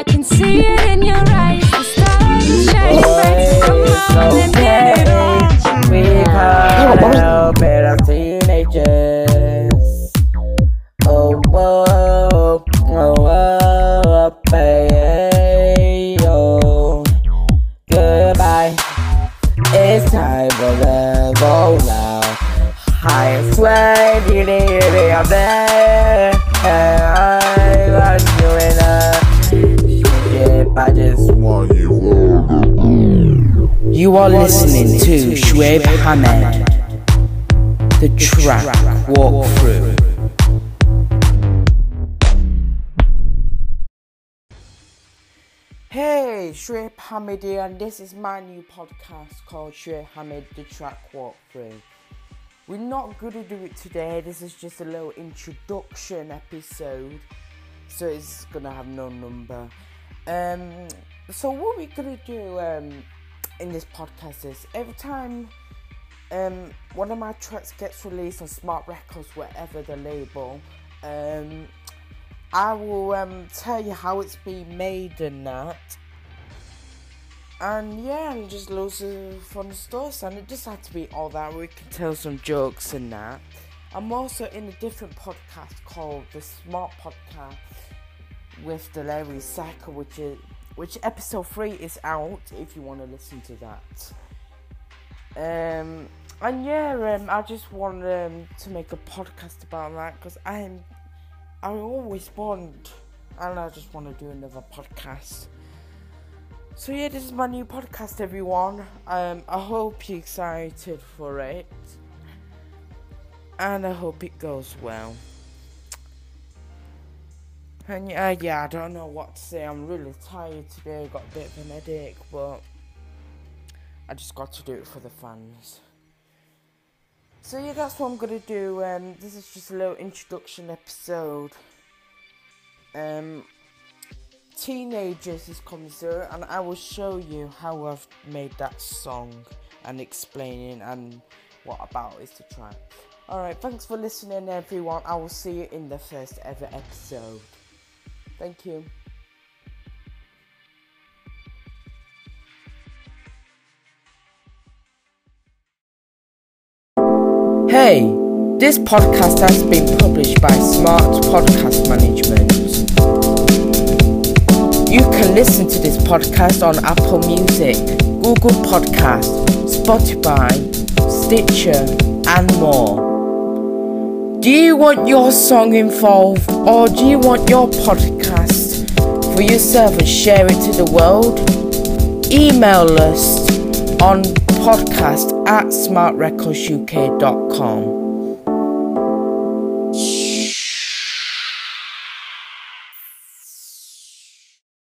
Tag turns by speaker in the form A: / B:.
A: I can see it in your eyes. The stars are shining bright. Come on and get it on.
B: We can't help it, I'm teenagers. Oh, whoa, oh, oh, oh, oh whoa, hey, oh. Goodbye. It's time for the roll out. I swear, you need I'm there.
C: You are listening to Shoaib Hamed, the track walkthrough. Hey, Shoaib Hamed here, and this is my new podcast called Shoaib Hamed, the track walkthrough. We're not going to do it today, this is just a little introduction episode, so it's going to have no number. Um, so, what we're going to do um, in this podcast is every time um, one of my tracks gets released on Smart Records, whatever the label, um, I will um, tell you how it's been made and that. And yeah, and just loads of fun stuff. And it just had to be all that. We can tell some jokes and that. I'm also in a different podcast called the Smart Podcast with Larry Cycle, which is which episode three is out if you want to listen to that. Um, and yeah, um, I just want um, to make a podcast about that because I'm I always want, and I just want to do another podcast. So yeah, this is my new podcast, everyone. Um, I hope you're excited for it, and I hope it goes well. And yeah, yeah, I don't know what to say. I'm really tired today. Got a bit of an headache, but I just got to do it for the fans. So yeah, that's what I'm gonna do. Um, this is just a little introduction episode. Um, teenagers is coming through, and I will show you how I've made that song and explaining and what about is the track. Alright, thanks for listening, everyone. I will see you in the first ever episode. Thank you. Hey, this podcast has been published by Smart Podcast Management. You can listen to this podcast on Apple Music, Google Podcast, Spotify, Stitcher, and more. Do you want your song involved or do you want your podcast for yourself and share it to the world? Email us on podcast at smartrecordsuk.com.